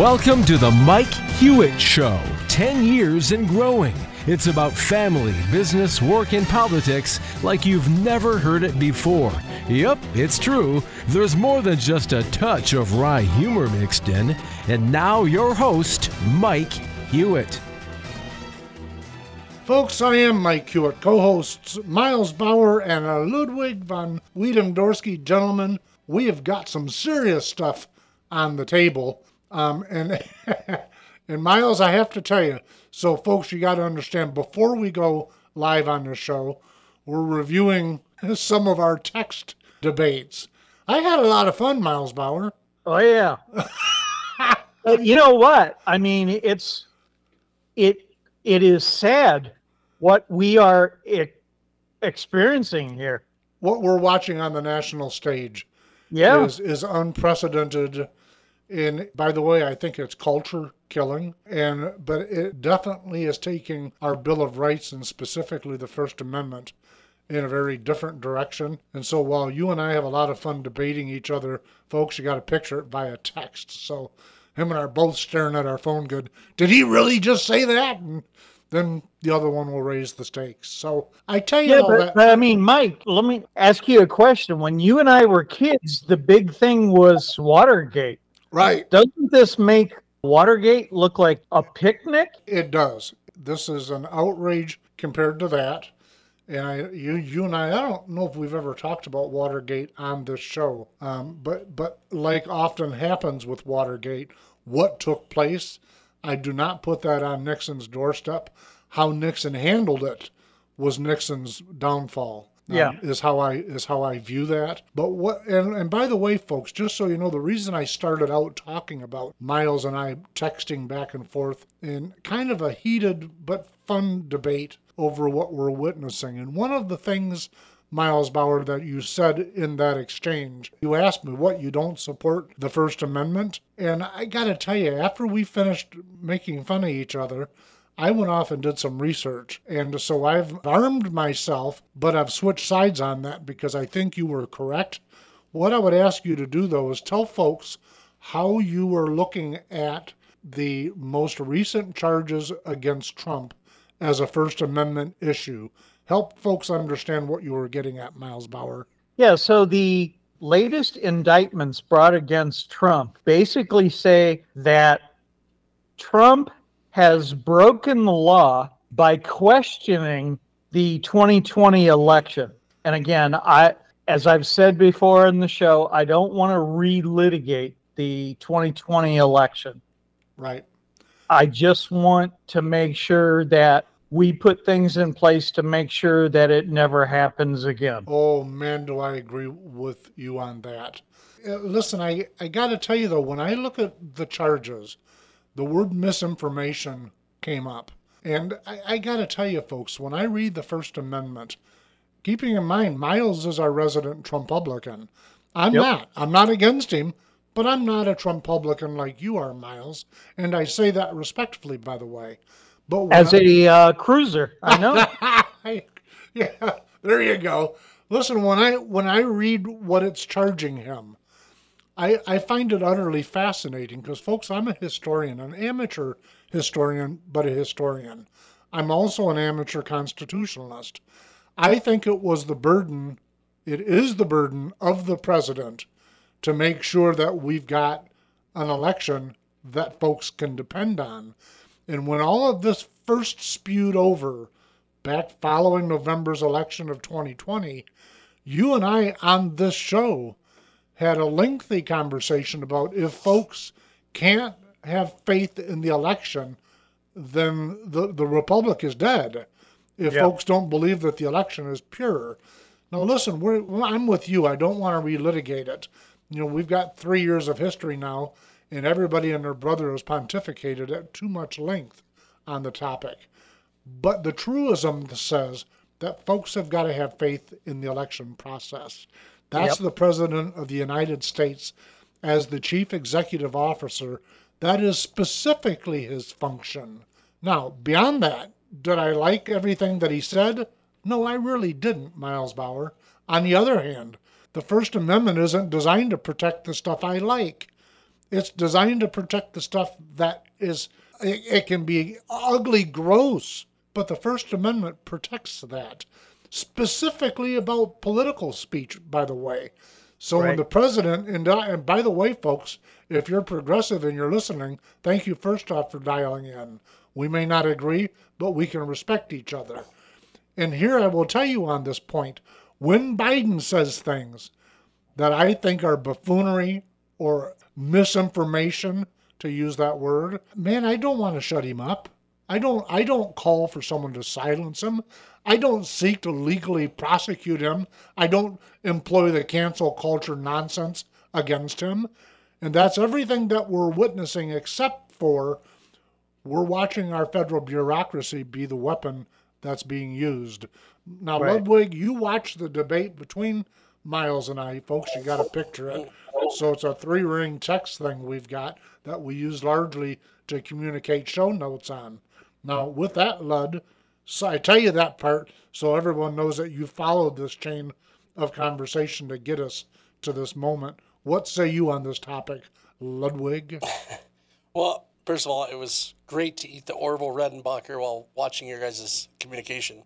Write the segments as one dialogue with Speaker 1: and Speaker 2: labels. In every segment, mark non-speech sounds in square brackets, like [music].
Speaker 1: Welcome to the Mike Hewitt Show 10 years and growing. It's about family, business, work, and politics like you've never heard it before. Yep, it's true. There's more than just a touch of wry humor mixed in. And now, your host, Mike Hewitt.
Speaker 2: Folks, I am Mike Hewitt, co hosts Miles Bauer and Ludwig von Wiedendorsky. Gentlemen, we have got some serious stuff on the table. Um, and, [laughs] and Miles, I have to tell you, so folks, you got to understand before we go live on the show, we're reviewing [laughs] some of our text debates. I had a lot of fun, Miles Bauer.
Speaker 3: Oh, yeah. [laughs] you know what? I mean, it's it it is sad what we are experiencing here.
Speaker 2: What we're watching on the national stage
Speaker 3: yeah.
Speaker 2: is, is unprecedented. And by the way, I think it's culture killing, and but it definitely is taking our Bill of Rights and specifically the First Amendment in a very different direction. And so while you and I have a lot of fun debating each other, folks, you got to picture it via text. So him and I are both staring at our phone good. Did he really just say that? And then the other one will raise the stakes. So I tell you,
Speaker 3: yeah, but,
Speaker 2: that,
Speaker 3: but, I mean, Mike, let me ask you a question. When you and I were kids, the big thing was Watergate.
Speaker 2: Right.
Speaker 3: Doesn't this make Watergate look like a picnic?
Speaker 2: It does. This is an outrage compared to that. And I, you, you and I, I don't know if we've ever talked about Watergate on this show, um, but but like often happens with Watergate, what took place I do not put that on Nixon's doorstep. How Nixon handled it was Nixon's downfall.
Speaker 3: Um, yeah,
Speaker 2: is how I is how I view that. But what and, and by the way, folks, just so you know, the reason I started out talking about Miles and I texting back and forth in kind of a heated but fun debate over what we're witnessing, and one of the things Miles Bauer, that you said in that exchange. You asked me what you don't support the First Amendment. And I got to tell you, after we finished making fun of each other, I went off and did some research. And so I've armed myself, but I've switched sides on that because I think you were correct. What I would ask you to do, though, is tell folks how you were looking at the most recent charges against Trump as a First Amendment issue help folks understand what you were getting at, Miles Bauer.
Speaker 3: Yeah, so the latest indictments brought against Trump basically say that Trump has broken the law by questioning the 2020 election. And again, I as I've said before in the show, I don't want to relitigate the 2020 election.
Speaker 2: Right.
Speaker 3: I just want to make sure that we put things in place to make sure that it never happens again.
Speaker 2: Oh man, do I agree with you on that. Uh, listen, I, I got to tell you though, when I look at the charges, the word misinformation came up. And I, I got to tell you, folks, when I read the First Amendment, keeping in mind Miles is our resident Trumpublican. I'm yep. not. I'm not against him, but I'm not a Trumpublican like you are, Miles. And I say that respectfully, by the way.
Speaker 3: But as a uh, cruiser, I
Speaker 2: know. [laughs] yeah, there you go. Listen, when I when I read what it's charging him, I I find it utterly fascinating because, folks, I'm a historian, an amateur historian, but a historian. I'm also an amateur constitutionalist. I think it was the burden, it is the burden of the president to make sure that we've got an election that folks can depend on. And when all of this first spewed over back following November's election of 2020, you and I on this show had a lengthy conversation about if folks can't have faith in the election, then the, the republic is dead. If yep. folks don't believe that the election is pure. Now, listen, I'm with you. I don't want to relitigate it. You know, we've got three years of history now and everybody and their brother has pontificated at too much length on the topic. But the truism says that folks have got to have faith in the election process. That's yep. the President of the United States as the Chief Executive Officer. That is specifically his function. Now, beyond that, did I like everything that he said? No, I really didn't, Miles Bauer. On the other hand, the First Amendment isn't designed to protect the stuff I like. It's designed to protect the stuff that is, it, it can be ugly, gross, but the First Amendment protects that. Specifically about political speech, by the way. So when the president, and, and by the way, folks, if you're progressive and you're listening, thank you first off for dialing in. We may not agree, but we can respect each other. And here I will tell you on this point when Biden says things that I think are buffoonery or misinformation, to use that word, man, I don't want to shut him up. I don't I don't call for someone to silence him. I don't seek to legally prosecute him. I don't employ the cancel culture nonsense against him. And that's everything that we're witnessing except for we're watching our federal bureaucracy be the weapon that's being used. Now,
Speaker 3: Right.
Speaker 2: Ludwig, you watch the debate between Miles and I, folks. You got to picture it. So it's a three ring text thing we've got that we use largely to communicate show notes on. Now, with that, Lud, so I tell you that part so everyone knows that you followed this chain of conversation to get us to this moment. What say you on this topic, Ludwig? [laughs]
Speaker 4: Well, first of all, it was great to eat the Orville Redenbacher while watching your guys' communication.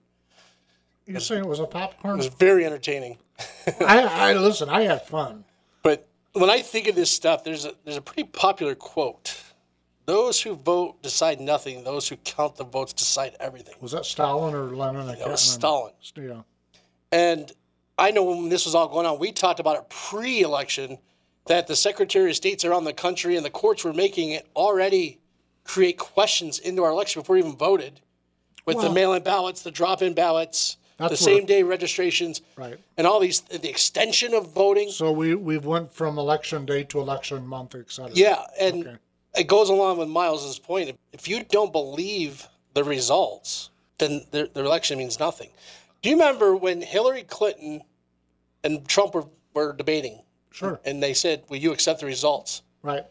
Speaker 2: You saying it was a popcorn?
Speaker 4: It was very entertaining. [laughs]
Speaker 2: I, I listen. I had fun.
Speaker 4: But when I think of this stuff, there's a there's a pretty popular quote. Those who vote decide nothing. Those who count the votes decide everything.
Speaker 2: Was that Stalin or Lenin? I
Speaker 4: That was Stalin.
Speaker 2: Yeah.
Speaker 4: And I know when this was all going on, we talked about it pre-election that the Secretary of States around the country and the courts were making it already create questions into our election before we even voted, with the mail-in ballots, the drop-in ballots, the same-day registrations,
Speaker 2: Right.
Speaker 4: and all these the extension of voting.
Speaker 2: So we we've went from election day to election month, et cetera.
Speaker 4: Yeah, and
Speaker 2: Okay.
Speaker 4: It goes along with Miles's point. If you don't believe the results, then the, the election means nothing. Do you remember when Hillary Clinton and Trump were, were debating,
Speaker 2: Sure.
Speaker 4: and they said, "Will you accept the results?"
Speaker 2: Right.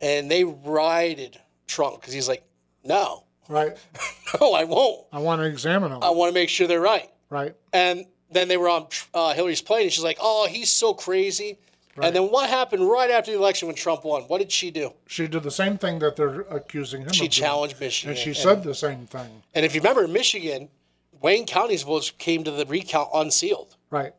Speaker 4: And they rided Trump because he's like, "No,
Speaker 2: Right. [laughs]
Speaker 4: no, I won't.
Speaker 2: I want to examine them.
Speaker 4: I want to make sure they're right."
Speaker 2: Right.
Speaker 4: And then they were on uh, Hillary's plane, and she's like, "Oh, he's so crazy." And then what happened right after the election when Trump won? What did she do?
Speaker 2: She did the same thing that they're accusing him
Speaker 4: She
Speaker 2: of. doing.
Speaker 4: challenged Michigan.
Speaker 2: And she said the same thing.
Speaker 4: And if you remember in Michigan, Wayne County's votes came to the recount unsealed,
Speaker 2: Right.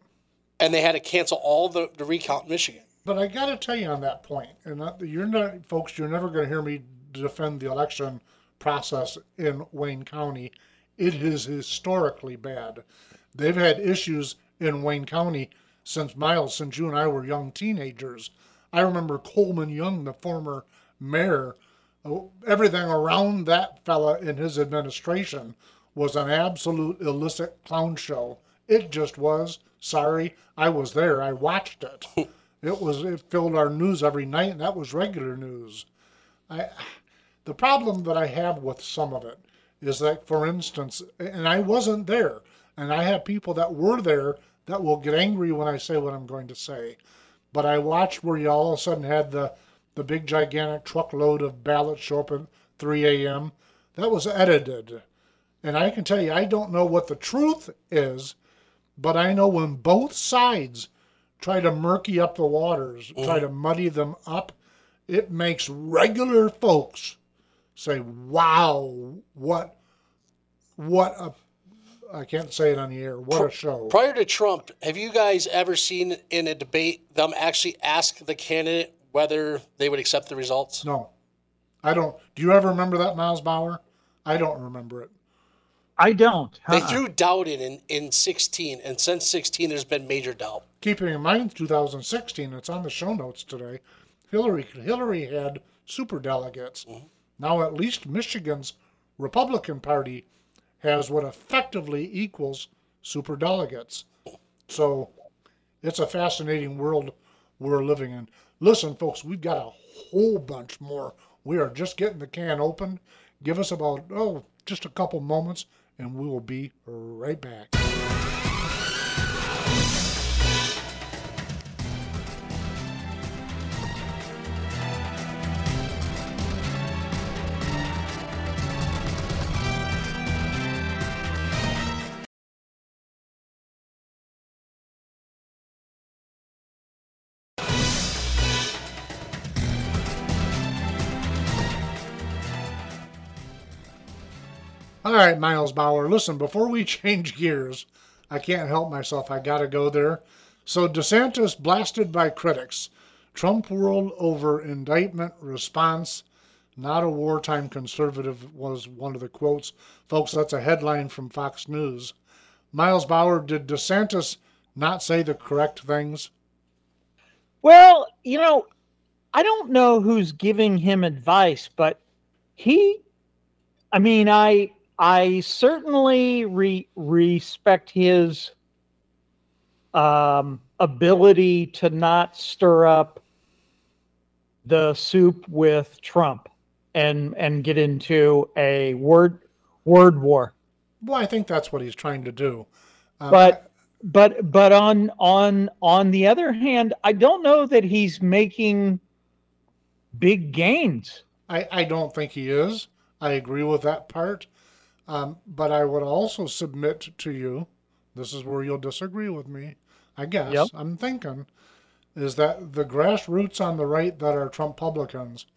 Speaker 4: and they had to cancel all the, the recount in Michigan.
Speaker 2: But I got to tell you on that point, and you're not, folks, you're never going to hear me defend the election process in Wayne County. It is historically bad. They've had issues in Wayne County since Miles, since you and I were young teenagers. I remember Coleman Young, the former mayor, oh, everything around that fella in his administration was an absolute illicit clown show. It just was. Sorry, I was there. I watched it. Oh. It was it filled our news every night, and that was regular news. I, the problem that I have with some of it is that, for instance, and I wasn't there, and I have people that were there that will get angry when I say what I'm going to say. But I watched where you all of a sudden had the the big gigantic truckload of ballots show up at 3 a.m. That was edited, and I can tell you I don't know what the truth is, but I know when both sides try to murky up the waters, mm. try to muddy them up, it makes regular folks say, "Wow, what, what a." I can't say it on the air. What a show!
Speaker 4: Prior to Trump, have you guys ever seen in a debate them actually ask the candidate whether they would accept the results?
Speaker 2: No, I don't. Do you ever remember that, Miles Bauer? I don't remember it.
Speaker 3: I don't.
Speaker 4: They threw doubt in, in in 16, and since 16, there's been major doubt.
Speaker 2: Keeping in mind 2016, it's on the show notes today. Hillary Hillary had super delegates. Mm-hmm. Now at least Michigan's Republican Party has what effectively equals super delegates. So it's a fascinating world we're living in. Listen, folks, we've got a whole bunch more. We are just getting the can opened. Give us about oh just a couple moments, and we will be right back. All right, Miles Bauer. Listen, before we [laughs] change gears, I can't help myself. I got to go there. So DeSantis blasted by critics. Trump world over indictment response. Not a wartime conservative was one of the quotes. Folks, that's a headline from Fox News. Miles Bauer, did DeSantis not say the correct things?
Speaker 3: Well, you know, I don't know who's giving him advice, but he, I mean, I I certainly re- respect his um, ability to not stir up the soup with Trump and and get into a word word war.
Speaker 2: Well, I think that's what he's trying to do.
Speaker 3: Um, but but but on on on the other hand, I don't know that he's making big gains.
Speaker 2: I, I don't think he is. I agree with that part. Um, but I would also submit to you, this is where you'll disagree with me, I guess, yep. I'm thinking, is that the grassroots on the right that are Trump publicans,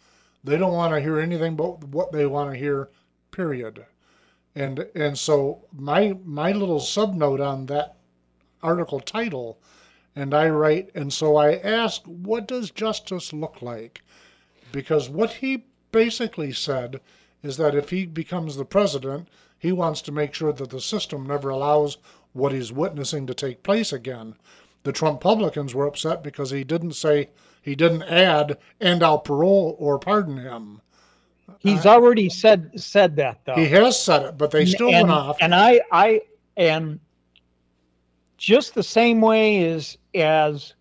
Speaker 2: they don't want to hear anything but what they want to hear, period. And and so my my little subnote on that article title, and I write, and so I ask, what does justice look like? Because what he basically said is that if he becomes the president, he wants to make sure that the system never allows what he's witnessing to take place again. The Trump publicans were upset because he didn't say, he didn't add, and I'll parole or pardon him.
Speaker 3: He's already said said that though.
Speaker 2: He has said it, but they still
Speaker 3: and,
Speaker 2: went off.
Speaker 3: And I I and just the same way as as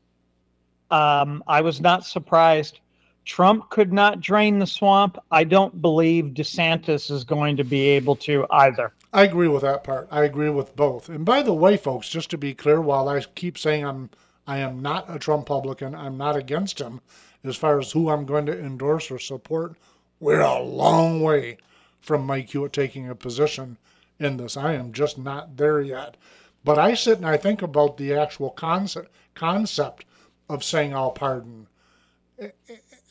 Speaker 3: um, I was not surprised Trump could not drain the swamp. I don't believe DeSantis is going to be able to either.
Speaker 2: I agree with that part. I agree with both. And by the way, folks, just to be clear, while I keep saying I'm I am not a Trump publican, I'm not against him as far as who I'm going to endorse or support. We're a long way from Mike Hewitt taking a position in this. I am just not there yet. But I sit and I think about the actual concept concept of saying I'll pardon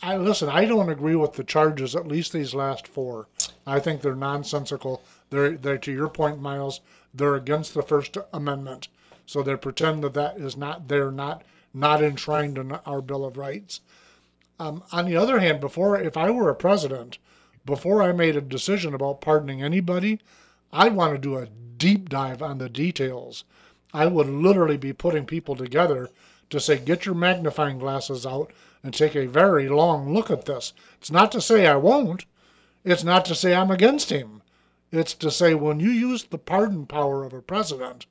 Speaker 2: I listen. I don't agree with the charges. At least these last four, I think they're nonsensical. They're they're to your point, Miles. They're against the First Amendment. So they pretend that that is not there, not not enshrined in our Bill of Rights. Um, on the other hand, before if I were a president, before I made a decision about pardoning anybody, I'd want to do a deep dive on the details. I would literally be putting people together to say, get your magnifying glasses out and take a very long look at this. It's not to say I won't. It's not to say I'm against him. It's to say when you use the pardon power of a president,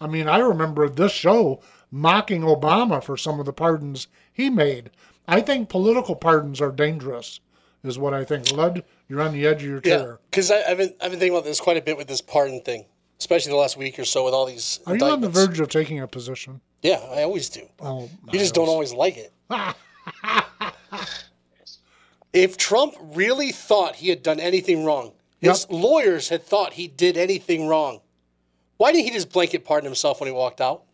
Speaker 2: I mean, I remember this show mocking Obama for some of the pardons he made. I think political pardons are dangerous, is what I think. Lud, you're on the edge of your chair. Yeah,
Speaker 4: because I've been, I've been thinking about this quite a bit with this pardon thing, especially the last week or so with all these.
Speaker 2: Are you on the verge of taking a position?
Speaker 4: Yeah, I always do. Oh, you just don't always like it. [laughs] if Trump really thought he had done anything wrong, his yep. lawyers had thought he did anything wrong, why didn't he just blanket pardon himself when he walked out?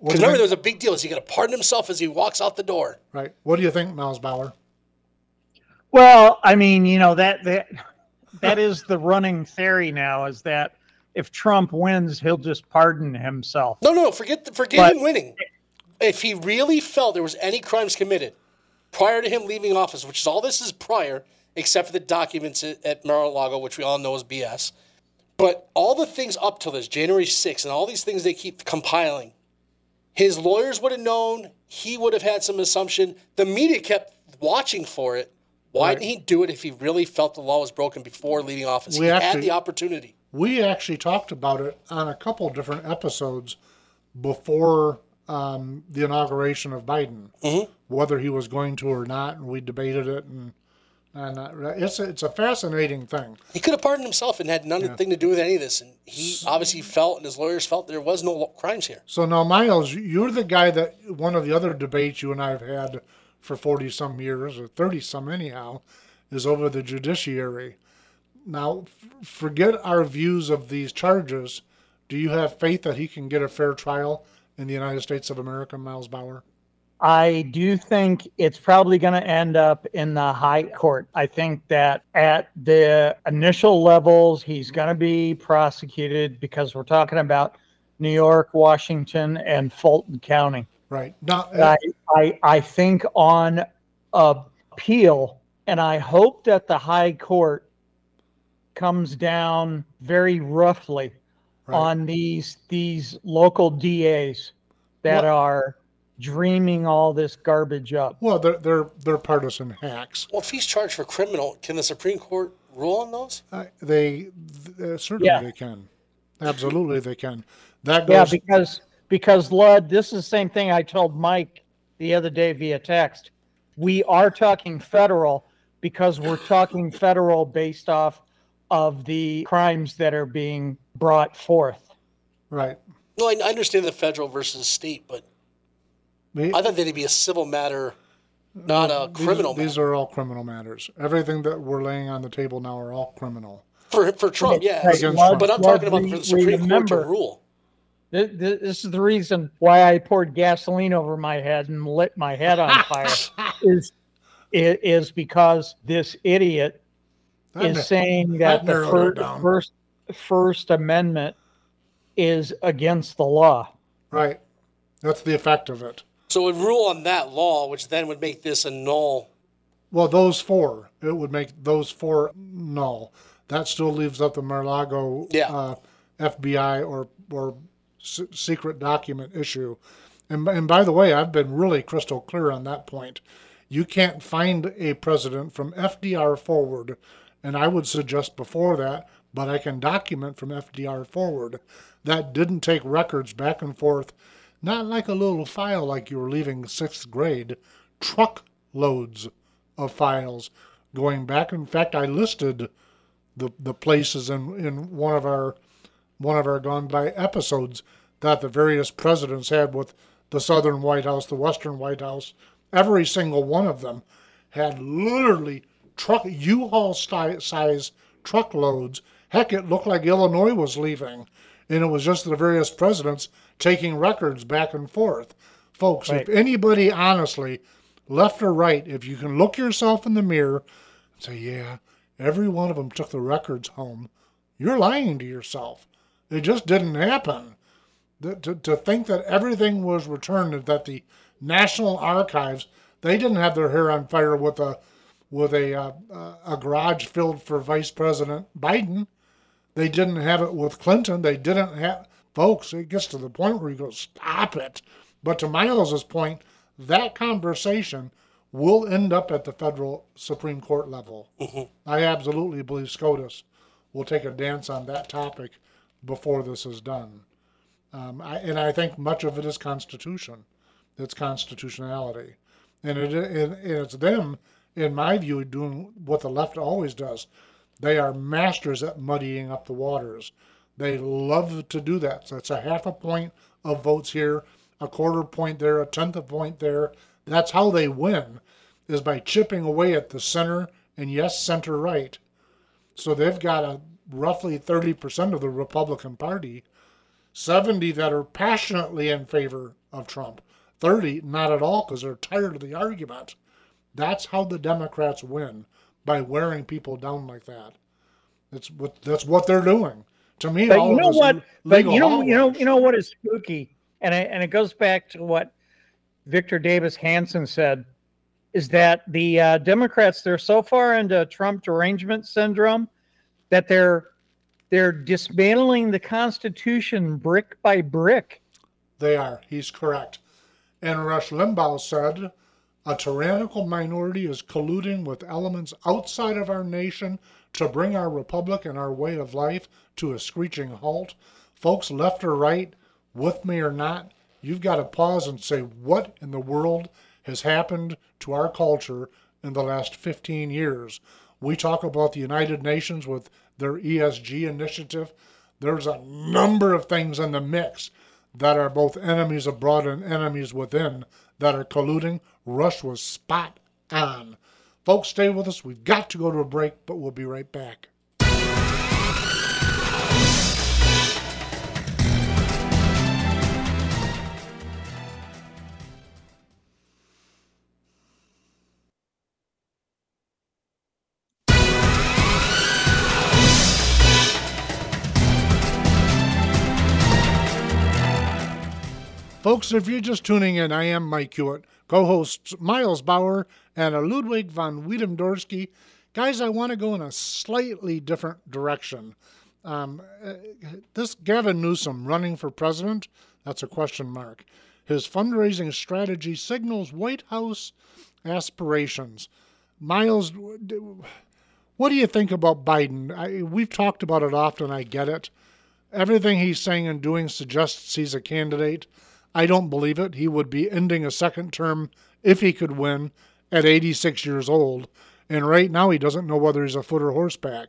Speaker 4: Because remember, there was a big deal. Is he going to pardon himself as he walks out the door?
Speaker 2: Right. What do you think, Miles Bauer?
Speaker 3: Well, I mean, you know that that that is the running theory now. Is that if Trump wins, he'll just pardon himself.
Speaker 4: No, no, forget the, forget but, him winning if he really felt there was any crimes committed prior to him leaving office, which is all this is prior, except for the documents at Mar-a-Lago, which we all know is BS. But all the things up till this January 6th and all these things they keep compiling, his lawyers would have known. He would have had some assumption. The media kept watching for it. Why right. didn't he do it if he really felt the law was broken before leaving office? We he actually, had the opportunity.
Speaker 2: We actually talked about it on a couple different episodes before um, the inauguration of Biden, mm-hmm. whether he was going to or not, and we debated it, and and uh, it's a, it's a fascinating thing.
Speaker 4: He could have pardoned himself and had nothing yeah. to do with any of this, and he obviously felt, and his lawyers felt there was no crimes here.
Speaker 2: So now, Miles, you're the guy that one of the other debates you and I have had for forty some years or thirty some anyhow is over the judiciary. Now, forget our views of these charges. Do you have faith that he can get a fair trial? In the United States of America, Miles Bauer?
Speaker 3: I do think it's probably going to end up in the high court. I think that at the initial levels, he's going to be prosecuted because we're talking about New York, Washington, and Fulton County.
Speaker 2: Right. Now, uh,
Speaker 3: I, I, I think on appeal, and I hope that the high court comes down very roughly
Speaker 2: Right.
Speaker 3: on these these local DAs that
Speaker 2: Well-
Speaker 3: are dreaming all this garbage up.
Speaker 2: well, they're they're they're partisan hacks.
Speaker 4: Well, if he's charged for criminal, can the Supreme Court rule on those?
Speaker 2: Uh, they th- uh, certainly
Speaker 3: Yeah.
Speaker 2: they can. Absolutely, they can. That goes.
Speaker 3: Yeah, because because Lud, this is the same thing I told Mike the other day via text. We are talking federal because we're talking federal based off of the crimes that are being brought forth.
Speaker 2: right.
Speaker 4: No, I I understand the federal versus state, but
Speaker 2: Me-
Speaker 4: I thought that'd be a civil matter, not a
Speaker 2: these,
Speaker 4: criminal
Speaker 2: These
Speaker 4: matter.
Speaker 2: are all criminal matters. Everything that we're laying on the table now are all criminal.
Speaker 4: For for Trump, yeah,
Speaker 3: Right,
Speaker 2: Against
Speaker 3: Lud-
Speaker 2: Trump.
Speaker 4: But I'm
Speaker 3: Lud,
Speaker 4: talking about
Speaker 3: we-
Speaker 4: for the
Speaker 3: we
Speaker 4: Supreme Court to rule.
Speaker 3: Th- th- This is the reason why I poured gasoline over my head and lit my head on [laughs] fire. is is because this idiot
Speaker 2: That
Speaker 3: is
Speaker 2: na-
Speaker 3: saying that the fir- first First Amendment is against the law.
Speaker 2: right. That's the effect of it.
Speaker 4: So it would rule on that law, which then would make this a null.
Speaker 2: Well, those four, it would make those four null. That still leaves up the Mar-Lago
Speaker 4: Yeah.
Speaker 2: uh, FBI or or s- secret document issue. And, and by the way, I've been really crystal clear on that point. You can't find a president from FDR forward, and I would suggest before that, but I can document from FDR forward that didn't take records back and forth, not like a little file like you were leaving sixth grade, truckloads of files going back. In fact, I listed the the places in in one of our one of our gone by episodes that the various presidents had with the southern White House, the western White House. Every single one of them had literally truck U-Haul size truckloads. Heck, it looked like Illinois was leaving, and it was just the various presidents taking records back and forth. Folks,
Speaker 3: Right.
Speaker 2: if anybody honestly, left or right, if you can look yourself in the mirror and say, "Yeah, every one of them took the records home," you're lying to yourself. It just didn't happen. The- to, to think that everything was returned, that the National Archives, they didn't have their hair on fire with a with a uh, a garage filled for Vice President Biden. They didn't have it with Clinton. They didn't have folks. It gets to the point where you go, stop it. But to Miles's point, that conversation will end up at the federal Supreme Court level. I absolutely believe SCOTUS will take a dance on that topic before this is done. Um, I, and I think much of it is constitution. It's constitutionality. And, it, and it's them, in my view, doing what the left always does. They are masters at muddying up the waters. They love to do that. So it's a half a point of votes here, a quarter point there, a tenth of point there. That's how they win, is by chipping away at the center and yes, center right. So they've got a roughly 30% of the Republican Party, 70 that are passionately in favor of Trump, 30 not at all because they're tired of the argument. That's how the Democrats win by wearing people down like that. That's what that's what they're doing. To me,
Speaker 3: But
Speaker 2: all
Speaker 3: you know
Speaker 2: this
Speaker 3: what? But you know, you know, you know what is spooky, and it, and it goes back to what Victor Davis Hanson said, is that the uh, Democrats they're so far into Trump derangement syndrome that they're they're dismantling the Constitution brick by brick.
Speaker 2: They are. He's correct. And Rush Limbaugh said, a tyrannical minority is colluding with elements outside of our nation to bring our republic and our way of life to a screeching halt. Folks, left or right, with me or not, you've got to pause and say, what in the world has happened to our culture in the last 15 years? We talk about the United Nations with their ESG initiative. There's a number of things in the mix that are both enemies abroad and enemies within that are colluding. Rush was spot on. Folks, stay with us. We've got to go to a break, but we'll be right back. Folks, if you're just tuning in, I am Mike Hewitt, co hosts Miles Bauer and Ludwig von Wiedemdorski. Guys, I want to go in a slightly different direction. Um, uh, this Gavin Newsom running for president, that's a question mark. His fundraising strategy signals White House aspirations. Miles, what do you think about Biden? I, we've talked about it often, I get it. Everything he's saying and doing suggests he's a candidate. I don't believe it. He would be ending a second term if he could win at 86 years old. And right now, he doesn't know whether he's a foot or horseback.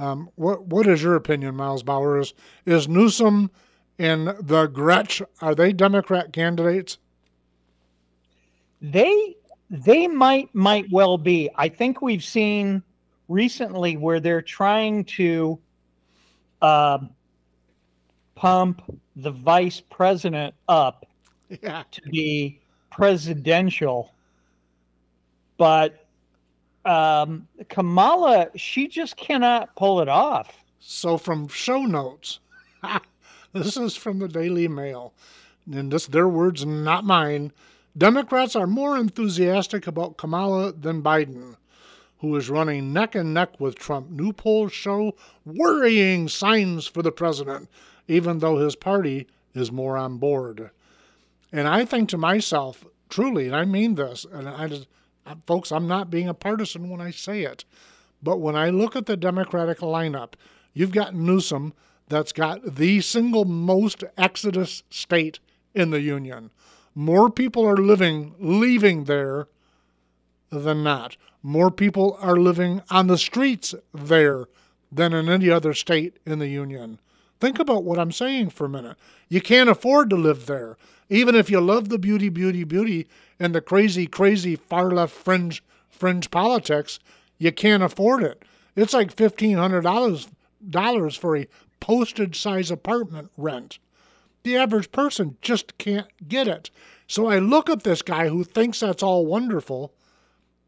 Speaker 2: Um, what What is your opinion, Miles Bauer? Is, is Newsom and the Gretch are they Democrat candidates?
Speaker 3: They they might might well be. I think we've seen recently where they're trying to uh, pump the vice president up
Speaker 2: Yeah.
Speaker 3: to be presidential. But um, Kamala, she just cannot pull it off.
Speaker 2: So from show notes, [laughs] this is from the Daily Mail, and this their words, not mine. Democrats are more enthusiastic about Kamala than Biden, who is running neck and neck with Trump. New polls show worrying signs for the president, even though his party is more on board. And I think to myself, truly, and I mean this, and I just, folks, I'm not being a partisan when I say it, but when I look at the Democratic lineup, you've got Newsom that's got the single most exodus state in the union. More people are living, leaving there than not. More people are living on the streets there than in any other state in the union. Think about what I'm saying for a minute. You can't afford to live there. Even if you love the beauty, beauty, beauty and the crazy, crazy far left fringe fringe politics, you can't afford it. It's like fifteen hundred dollars dollars for a postage size apartment rent. The average person just can't get it. So I look at this guy who thinks that's all wonderful,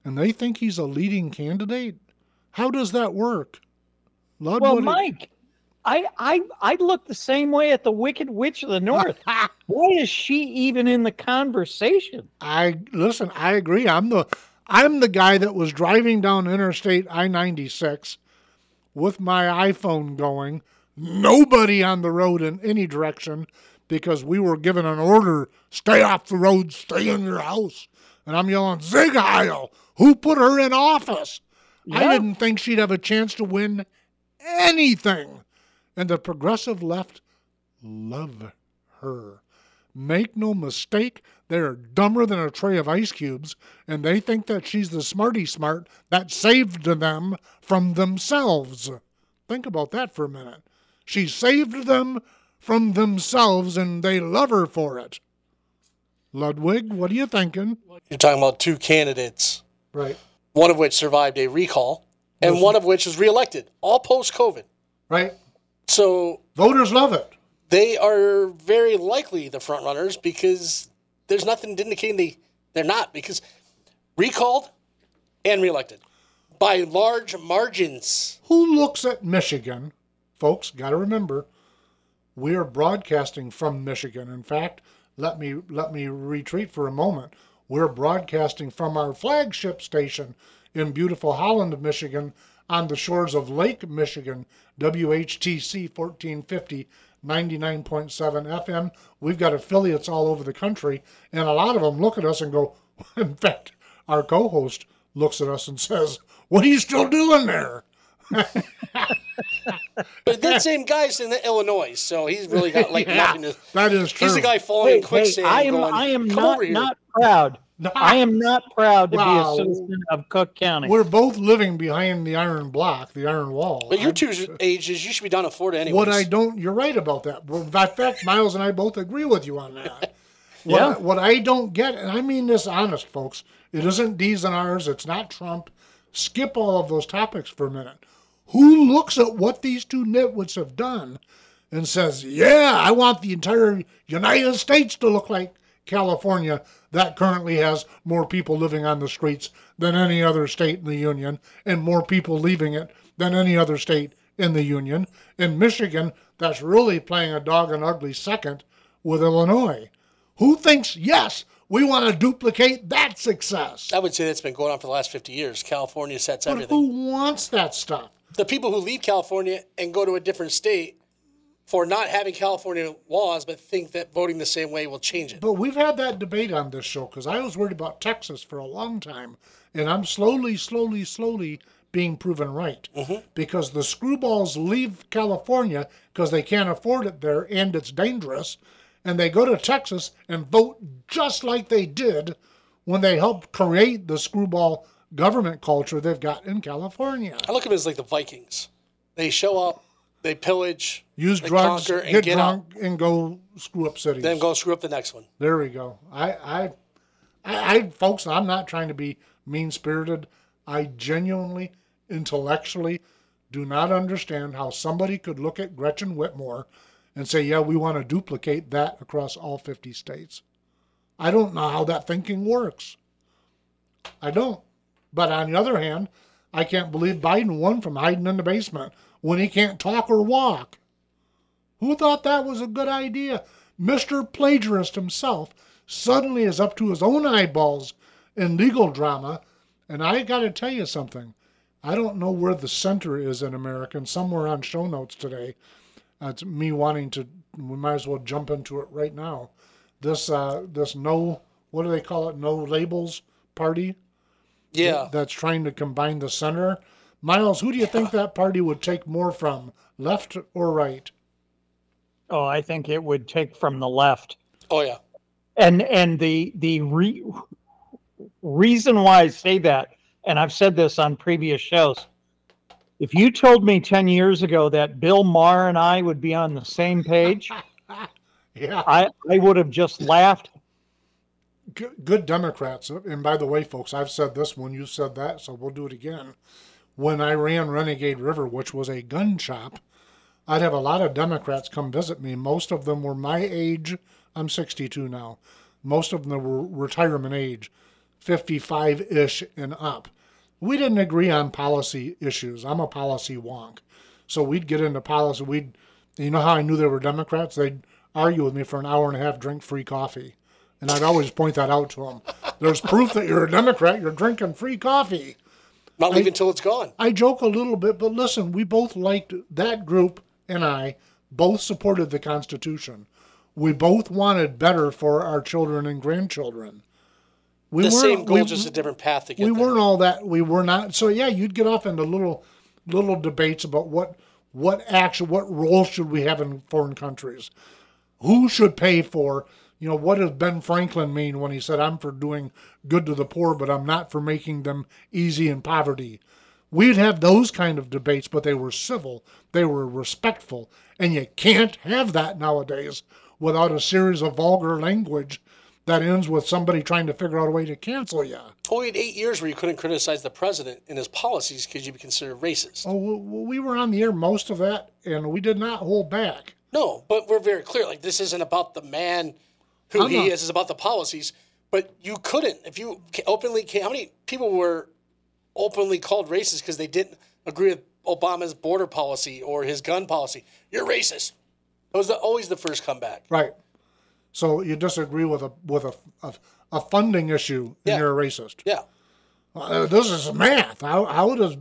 Speaker 2: and they think he's a leading candidate. How does that work? Lud,
Speaker 3: Well,
Speaker 2: what do you-
Speaker 3: Mike, I I I look the same way at the Wicked Witch of the North. [laughs] Why is she even in the conversation?
Speaker 2: I listen. I agree. I'm the I'm the guy that was driving down Interstate I-96 with my iPhone going. Nobody on the road in any direction because we were given an order: stay off the road, stay in your house. And I'm yelling, Sieg Heil, who put her in office? I didn't think she'd have a chance to win anything. And the progressive left love her. Make no mistake, they're dumber than a tray of ice cubes, and they think that she's the smarty smart that saved them from themselves. Think about that for a minute. She saved them from themselves, and they love her for it. Ludwig, what are you thinking?
Speaker 4: You're talking about two candidates,
Speaker 2: Right.
Speaker 4: one of which survived a recall, and one of which was reelected, all post COVID.
Speaker 2: Right.
Speaker 4: So
Speaker 2: Voters love it.
Speaker 4: they are very likely the front runners because there's nothing indicating they, they're not because recalled and reelected by large margins.
Speaker 2: Who looks at Michigan? Folks, got to remember, we are broadcasting from Michigan. In fact, let me let me retreat for a moment. We're broadcasting from our flagship station in beautiful Holland, Michigan, on the shores of Lake Michigan, WHTC 1450 99.7 FM. We've got affiliates all over the country, and a lot of them look at us and go, [laughs] in fact, our co host looks at us and says, What are you still doing there?
Speaker 4: But that same guy's in Illinois, so he's really got like [laughs] nothing to.
Speaker 2: That is true.
Speaker 4: He's the guy falling in
Speaker 3: Hey, hey,
Speaker 4: quicksand.
Speaker 3: I am
Speaker 4: going,
Speaker 3: I am not not proud. I am not proud to
Speaker 2: Wow.
Speaker 3: be a citizen of Cook County.
Speaker 2: We're both living behind the iron block, the iron wall.
Speaker 4: But your two ages, you should be down in Florida anyway.
Speaker 2: What I don't, you're right about that. Well, In fact, Miles and I both agree with you on that. [laughs] What,
Speaker 3: Yeah.
Speaker 2: I, what I don't get, and I mean this honest, folks, it isn't D's and R's, it's not Trump. Skip all of those topics for a minute. Who looks at what these two nitwits have done and says, yeah, I want the entire United States to look like California that currently has more people living on the streets than any other state in the union and more people leaving it than any other state in the union. In Michigan, that's really playing a dog and ugly second with Illinois. Who thinks, yes, we want to duplicate that success?
Speaker 4: I would say that's been going on for the last 50 years. California sets
Speaker 2: But
Speaker 4: everything.
Speaker 2: who wants that stuff?
Speaker 4: the people who leave California and go to a different state for not having California laws, but think that voting the same way will change it.
Speaker 2: But we've had that debate on this show because I was worried about Texas for a long time, and I'm slowly, slowly, slowly being proven right. Mm-hmm. Because the screwballs leave California because they can't afford it there and it's dangerous, and they go to Texas and vote just like they did when they helped create the screwball government culture they've got in California.
Speaker 4: I look at it as like the Vikings. They show up, they pillage,
Speaker 2: Use
Speaker 4: they
Speaker 2: drugs,
Speaker 4: conquer, and
Speaker 2: get,
Speaker 4: get out.
Speaker 2: drunk, and go screw up cities.
Speaker 4: Then go screw up the next one.
Speaker 2: There we go. I, I, I, I, folks, I'm not trying to be mean spirited. I genuinely, intellectually, do not understand how somebody could look at Gretchen Whitmer and say, yeah, we want to duplicate that across all 50 states. I don't know how that thinking works. I don't. But on the other hand, I can't believe Biden won from hiding in the basement when he can't talk or walk. Who thought that was a good idea? Mr. Plagiarist himself suddenly is up to his own eyeballs in legal drama. And I got to tell you something. I don't know where the center is in America, and somewhere on show notes today. That's me wanting to. We might as well jump into it right now. This uh, this no, what do they call it? No labels party
Speaker 4: Yeah.
Speaker 2: that's trying to combine the center. Miles, who do you think that party would take more from, left or right?
Speaker 3: Oh, I think it would take from the left.
Speaker 4: Oh, yeah.
Speaker 3: and and the the re- reason why I say that, and I've said this on previous shows, if you told me ten years ago that Bill Maher and I would be on the same page, [laughs]
Speaker 2: Yeah,
Speaker 3: I I would have just laughed.
Speaker 2: good, good Democrats. And by the way, folks, I've said this one, you said that, so we'll do it again. When I ran Renegade River, which was a gun shop, I'd have a lot of Democrats come visit me. Most of them were my age. I'm 62 now. Most of them were retirement age, 55 ish and up. We didn't agree on policy issues. I'm a policy wonk. So we'd get into policy. We'd, you know how I knew they were Democrats? They'd argue with me for an hour and a half, drink free coffee. And I'd always point that out to them. There's proof that you're a Democrat. You're drinking free coffee.
Speaker 4: Not leave until it's gone.
Speaker 2: I joke a little bit, but listen, we both liked that group and I both supported the Constitution. We both wanted better for our children and grandchildren. We
Speaker 4: The same goal,
Speaker 2: we-
Speaker 4: just a different path to get
Speaker 2: we
Speaker 4: there.
Speaker 2: weren't all that. We were not. So yeah, you'd get off into little little debates about what what action, what role should we have in foreign countries, who should pay for. You know, what does Ben Franklin mean when he said, "I'm for doing good to the poor, but I'm not for making them easy in poverty." We'd have those kind of debates, but they were civil, they were respectful, and you can't have that nowadays without a series of vulgar language that ends with somebody trying to figure out a way to cancel you.
Speaker 4: Oh, we had eight years where you couldn't criticize the president and his policies because you'd be considered racist.
Speaker 2: Oh, well, we were on the air most of that, and we did not hold back.
Speaker 4: No, but we're very clear. Like this isn't about the man who
Speaker 2: I'm
Speaker 4: he
Speaker 2: not-
Speaker 4: is. It's about the policies. But you couldn't if you openly. ca- How many people were openly called racist because they didn't agree with Obama's border policy or his gun policy? You're racist. That was the, always the first comeback.
Speaker 2: Right. So you disagree with a with a a, a funding issue, and
Speaker 4: Yeah.
Speaker 2: you're a racist.
Speaker 4: Yeah.
Speaker 2: Uh, this is math. How how does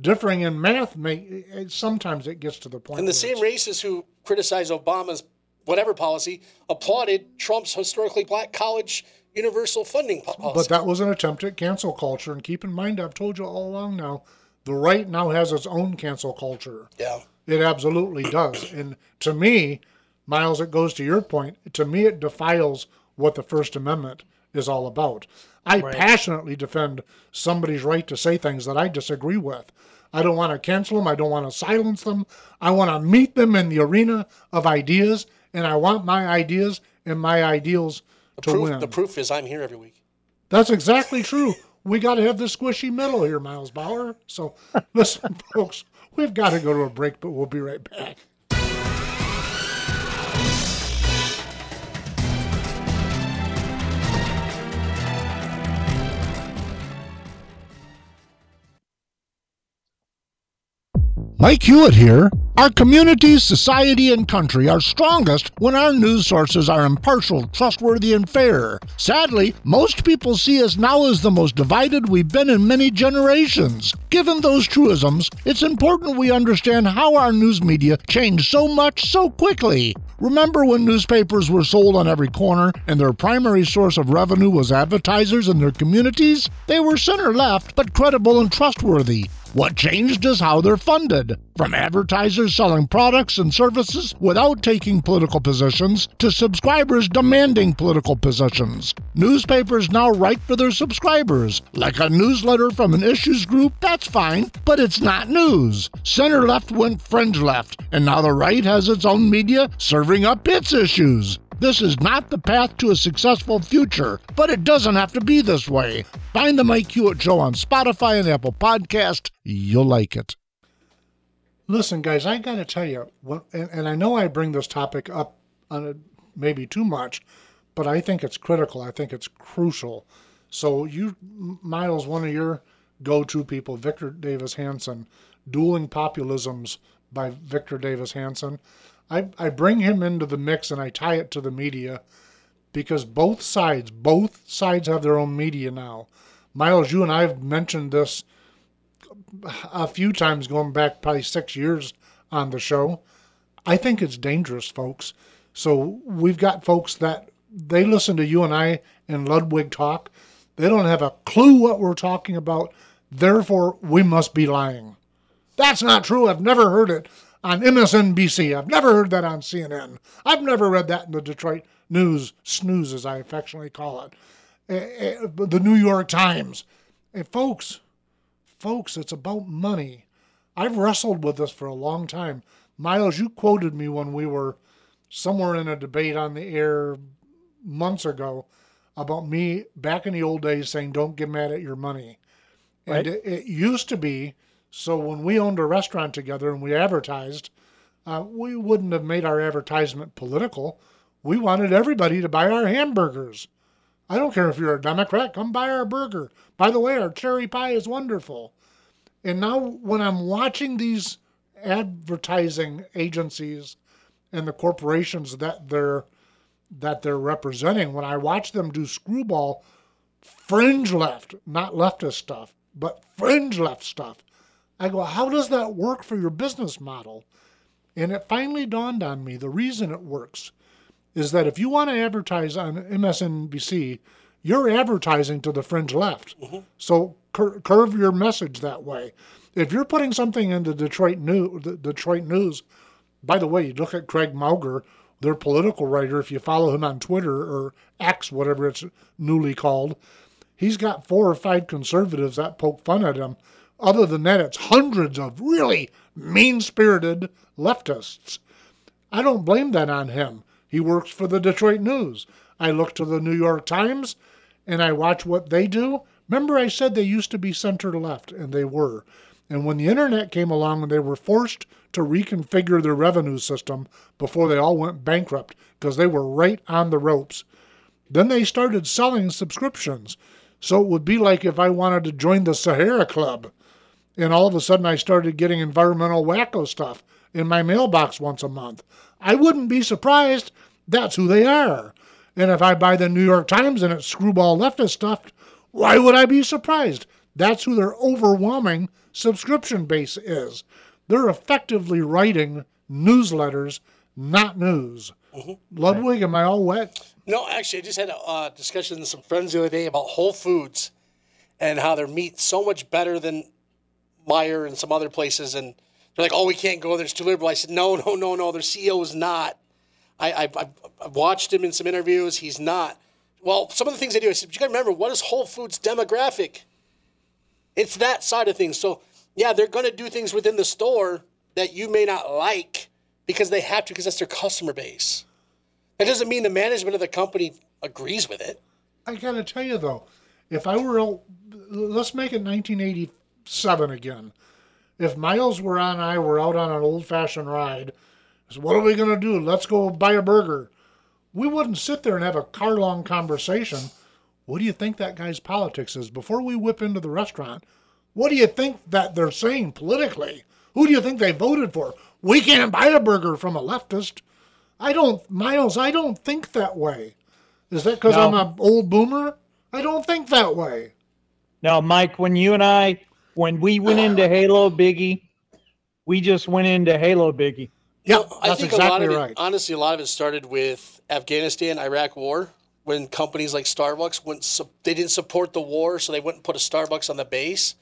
Speaker 2: differing in math make? It, sometimes it gets to the point.
Speaker 4: And the same racists who criticized Obama's whatever policy applauded Trump's historically black college universal funding po- policy.
Speaker 2: But that was an attempt at cancel culture. And keep in mind, I've told you all along now, the right now has its own cancel culture.
Speaker 4: yeah.
Speaker 2: It absolutely does. And to me, Miles, it goes to your point. To me, it defiles what the First Amendment is all about. I passionately defend somebody's right to say things that I disagree with. I don't want to cancel them. I don't want to silence them. I want to meet them in the arena of ideas, and I want my ideas and my ideals to
Speaker 4: Proof,
Speaker 2: win.
Speaker 4: the proof is I'm here every week.
Speaker 2: That's exactly true. We got to have the squishy middle here, Miles Bauer. So, listen, [laughs] folks, we've got to go to a break, but we'll be right back. Mike Hewitt here. Our communities, society, and country are strongest when our news sources are impartial, trustworthy, and fair. Sadly, most people see us now as the most divided we've been in many generations. Given those truisms, it's important we understand how our news media changed so much so quickly. Remember when newspapers were sold on every corner and their primary source of revenue was advertisers in their communities? They were center left, but credible and trustworthy. What changed is how they're funded. From advertisers selling products and services without taking political positions to subscribers demanding political positions. Newspapers now write for their subscribers. Like a newsletter from an issues group, that's fine, but it's not news. Center left went fringe left, and now the right has its own media serving up its issues. This is not the path to a successful future, but it doesn't have to be this way. Find the Mike Hewitt Show on Spotify and Apple Podcast. You'll like it. Listen, guys, I got to tell you, and, and, I know I bring this topic up on a, maybe too much, but I think it's critical. I think it's crucial. So, you, Miles, one of your go to people, Victor Davis Hanson, Dueling Populisms by Victor Davis Hanson. I, I bring him into the mix and I tie it to the media because both sides, both sides have their own media now. Miles, you and I have mentioned this a few times going back probably six years on the show. I think it's dangerous, folks. So we've got folks that they listen to you and I and Ludwig talk. They don't have a clue what we're talking about. Therefore, we must be lying. That's not true. I've never heard it on MSNBC. I've never heard that on CNN. I've never read that in the Detroit News, snooze as I affectionately call it, uh, uh, the New York Times. Hey, folks, folks, it's about money. I've wrestled with this for a long time. Miles, you quoted me when we were somewhere in a debate on the air months ago about me back in the old days saying, don't get mad at your money. And it, it used to be so when we owned a restaurant together and we advertised, uh, we wouldn't have made our advertisement political. We wanted everybody to buy our hamburgers. I don't care if you're a Democrat, come buy our burger. By the way, our cherry pie is wonderful. And now when I'm watching these advertising agencies and the corporations that they're that they're representing, when I watch them do screwball fringe left, not leftist stuff, but fringe left stuff, I go, how does that work for your business model? And it finally dawned on me the reason it works is that if you want to advertise on MSNBC, you're advertising to the fringe left. Mm-hmm. So cur- curve your message that way. If you're putting something in the Detroit News, the Detroit News, by the way, you look at Craig Mauger, their political writer. If you follow him on Twitter or X, whatever it's newly called, he's got four or five conservatives that poke fun at him other than that, it's hundreds of really mean spirited leftists. I don't blame that on him. He works for the Detroit News. I look to the New York Times and I watch what they do. Remember, I said they used to be center left, and they were. And when the internet came along and they were forced to reconfigure their revenue system before they all went bankrupt because they were right on the ropes, then they started selling subscriptions. So it would be like if I wanted to join the Sierra Club and all of a sudden I started getting environmental wacko stuff in my mailbox once a month. I wouldn't be surprised. That's who they are. And if I buy the New York Times and it's screwball leftist stuff, why would I be surprised? That's who their overwhelming subscription base is. They're effectively writing newsletters, not news. Mm-hmm. Ludwig, am I all wet?
Speaker 4: No, actually, I just had a uh, discussion with some friends the other day about Whole Foods and how their meat's so much better than Meijer and some other places, and they're like, "Oh, we can't go there; it's too liberal." I said, "No, [laughs] no, no, no. Their CEO is not. I, I've, I've watched him in some interviews. He's not. Well, some of the things they do, I said, but you got to remember, what is Whole Foods demographic? It's that side of things. So, yeah, they're going to do things within the store that you may not like because they have to, because that's their customer base. That doesn't mean the management of the company agrees with it.
Speaker 2: I got to tell you, though, if I were, let's make it 1980 seven again. If Miles were on, I were out on an old fashioned ride. So what are we gonna do? Let's go buy a burger. We wouldn't sit there and have a car long conversation. What do you think that guy's politics is? Before we whip into the restaurant, what do you think that they're saying politically? Who do you think they voted for? We can't buy a burger from a leftist. I don't, Miles, I don't think that way. Is that because
Speaker 3: No.
Speaker 2: I'm an old boomer? I don't think that way.
Speaker 3: Now, Mike, when you and I, when we went into Halo Biggie, we just went into Halo Biggie.
Speaker 2: Yeah,
Speaker 4: I
Speaker 2: that's
Speaker 4: think a lot
Speaker 2: exactly
Speaker 4: of it,
Speaker 2: right.
Speaker 4: honestly, a lot of it started with Afghanistan, Iraq war, when companies like Starbucks wouldn't, su- they didn't support the war, so they wouldn't put a Starbucks on the base,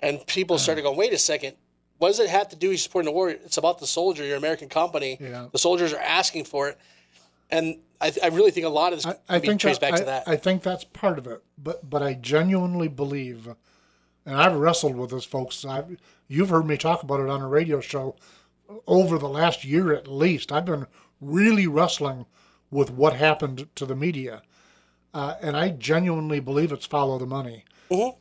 Speaker 4: and people started going, wait a second, what does it have to do with supporting the war? It's about the soldier, your American company.
Speaker 2: Yeah.
Speaker 4: The soldiers are asking for it, and I, I really think a lot of this
Speaker 2: I,
Speaker 4: can
Speaker 2: I
Speaker 4: be
Speaker 2: think
Speaker 4: traced
Speaker 2: that,
Speaker 4: back
Speaker 2: I,
Speaker 4: to that.
Speaker 2: I think that's part of it, but but I genuinely believe, and I've wrestled with this, folks. I've, you've heard me talk about it on a radio show over the last year at least. I've been really wrestling with what happened to the media, uh, and I genuinely believe it's follow the money.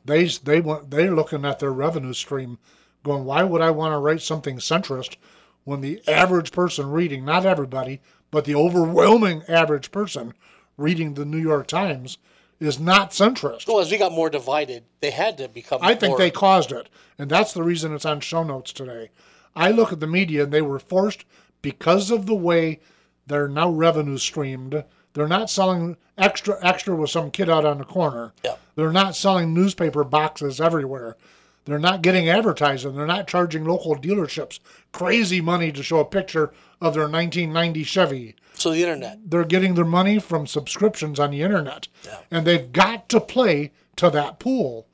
Speaker 2: They they want they're looking at their revenue stream, going, why would I want to write something centrist when the average person reading, not everybody, but the overwhelming average person reading the New York Times is not centrist.
Speaker 4: well, as we got more divided, they had to become.
Speaker 2: I think
Speaker 4: more,
Speaker 2: they caused it, and that's the reason it's on show notes today. I look at the media, and they were forced because of the way they're now revenue streamed. They're not selling extra extra with some kid out on the corner.
Speaker 4: Yeah.
Speaker 2: They're not selling newspaper boxes everywhere. They're not getting advertising. They're not charging local dealerships crazy money to show a picture of their 1990 Chevy
Speaker 4: So the internet.
Speaker 2: they're getting their money from subscriptions on the internet, and they've got to play to that pool.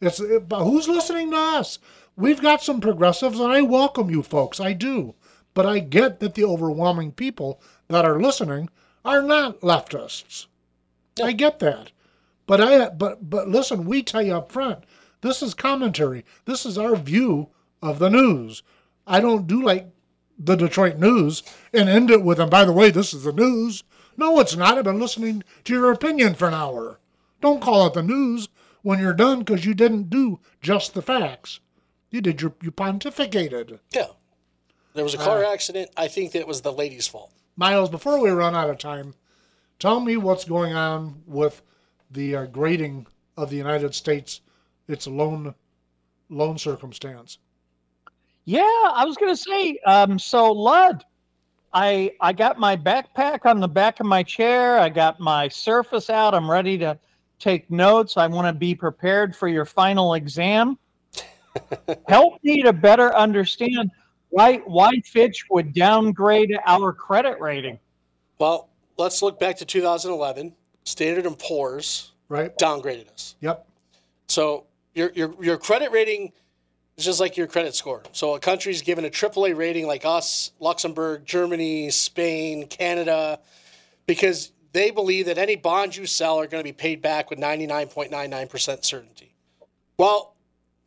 Speaker 2: It's it, but who's listening to us? We've got some progressives, and I welcome you folks. I do, but I get that the overwhelming people that are listening are not leftists. I get that, but I but but listen, we tell you up front. This is commentary. This is our view of the news. I don't do like the Detroit News and end it with, and by the way, this is the news. No, it's not. I've been listening to your opinion for an hour. Don't call it the news when you're done because you didn't do just the facts. You did your, you pontificated.
Speaker 4: Yeah. There was a car
Speaker 2: Uh,
Speaker 4: accident. I think that it was the lady's fault.
Speaker 2: Miles, before we run out of time, tell me what's going on with the uh, grading of the United States, its loan, loan circumstance.
Speaker 3: Yeah, I was gonna say. Um, so Lud, I I got my backpack on the back of my chair. I got my Surface out. I'm ready to take notes. I want to be prepared for your final exam. [laughs] Help me to better understand why why Fitch would downgrade our credit rating.
Speaker 4: Well, let's look back to 2011. Standard and Poor's
Speaker 2: Right?
Speaker 4: downgraded us.
Speaker 2: Yep.
Speaker 4: So your your your credit rating is just like your credit score. So a country's given a AAA rating like us, Luxembourg, Germany, Spain, Canada, because they believe that any bonds you sell are going to be paid back with 99.99% certainty. Well,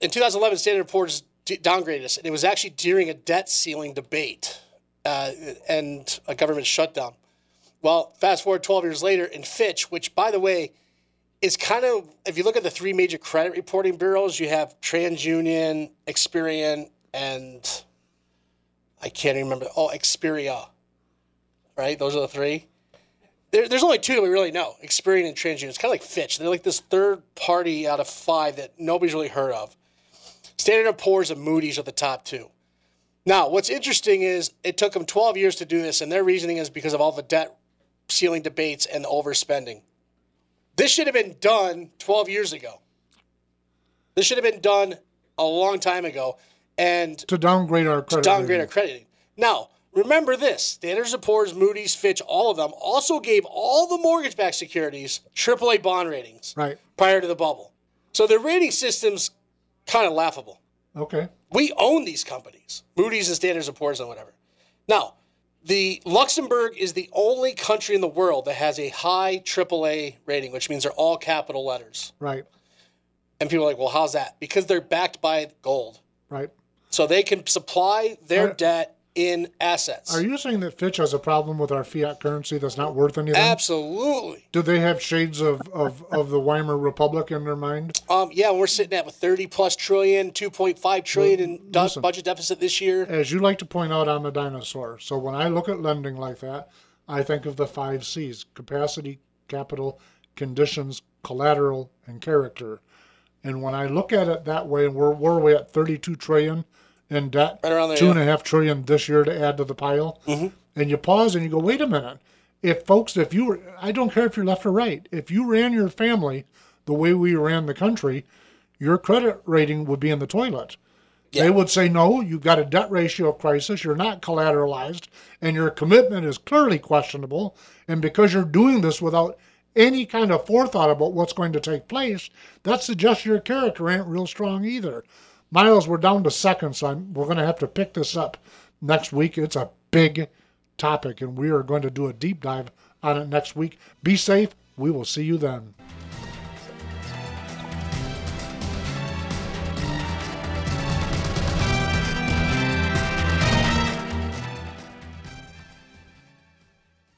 Speaker 4: in 2011, Standard & Poor's downgraded us, and it was actually during a debt ceiling debate uh, and a government shutdown. Well, fast forward 12 years later, in Fitch, which, by the way, is kind of if you look at the three major credit reporting bureaus, you have TransUnion, Experian, and I can't remember. Oh, Xperia. Right, those are the three. There, there's only two that we really know: Experian and TransUnion. It's kind of like Fitch. They're like this third party out of five that nobody's really heard of. Standard and Poor's and Moody's are the top two. Now, what's interesting is it took them 12 years to do this, and their reasoning is because of all the debt ceiling debates and overspending. This should have been done 12 years ago. This should have been done a long time ago and
Speaker 2: To downgrade our credit.
Speaker 4: downgrade
Speaker 2: rating.
Speaker 4: our crediting. Now, remember this Standards and Poor's, Moody's, Fitch, all of them also gave all the mortgage backed securities AAA bond ratings
Speaker 2: Right.
Speaker 4: prior to the bubble. So their rating system's kind of laughable.
Speaker 2: Okay.
Speaker 4: We own these companies, Moody's and Standards and Poor's and whatever. Now, the Luxembourg is the only country in the world that has a high AAA rating, which means they're all capital letters.
Speaker 2: Right.
Speaker 4: And people are like, well, how's that? Because they're backed by gold.
Speaker 2: Right.
Speaker 4: So they can supply their
Speaker 2: Are-
Speaker 4: debt in assets.
Speaker 2: Are you saying that Fitch has a problem with our fiat currency that's not worth anything?
Speaker 4: Absolutely.
Speaker 2: Do they have shades of, of, of the Weimar Republic in their mind?
Speaker 4: Um, yeah, we're sitting at a 30 plus trillion, 2.5 trillion in du-
Speaker 2: listen.
Speaker 4: budget deficit this year.
Speaker 2: As you like to point out, I'm a dinosaur. So when I look at lending like that, I think of the five C's capacity, capital, conditions, collateral, and character. And when I look at it that way, and we're, we're way at 32 trillion in debt,
Speaker 4: Right around there,
Speaker 2: two and a half trillion this year to add to the pile,
Speaker 4: Mhm.
Speaker 2: and you pause and you go, wait a minute. If folks, if you were, I don't care if you're left or right, if you ran your family the way we ran the country, your credit rating would be in the toilet. They would say, no, you've got a debt ratio crisis, you're not collateralized, and your commitment is clearly questionable. And because you're doing this without any kind of forethought about what's going to take place, that suggests your character ain't real strong either. Miles, we're down to seconds. I'm, we're going to have to pick this up next week. It's a big topic, and we are going to do a deep dive on it next week. Be safe. We will see you then.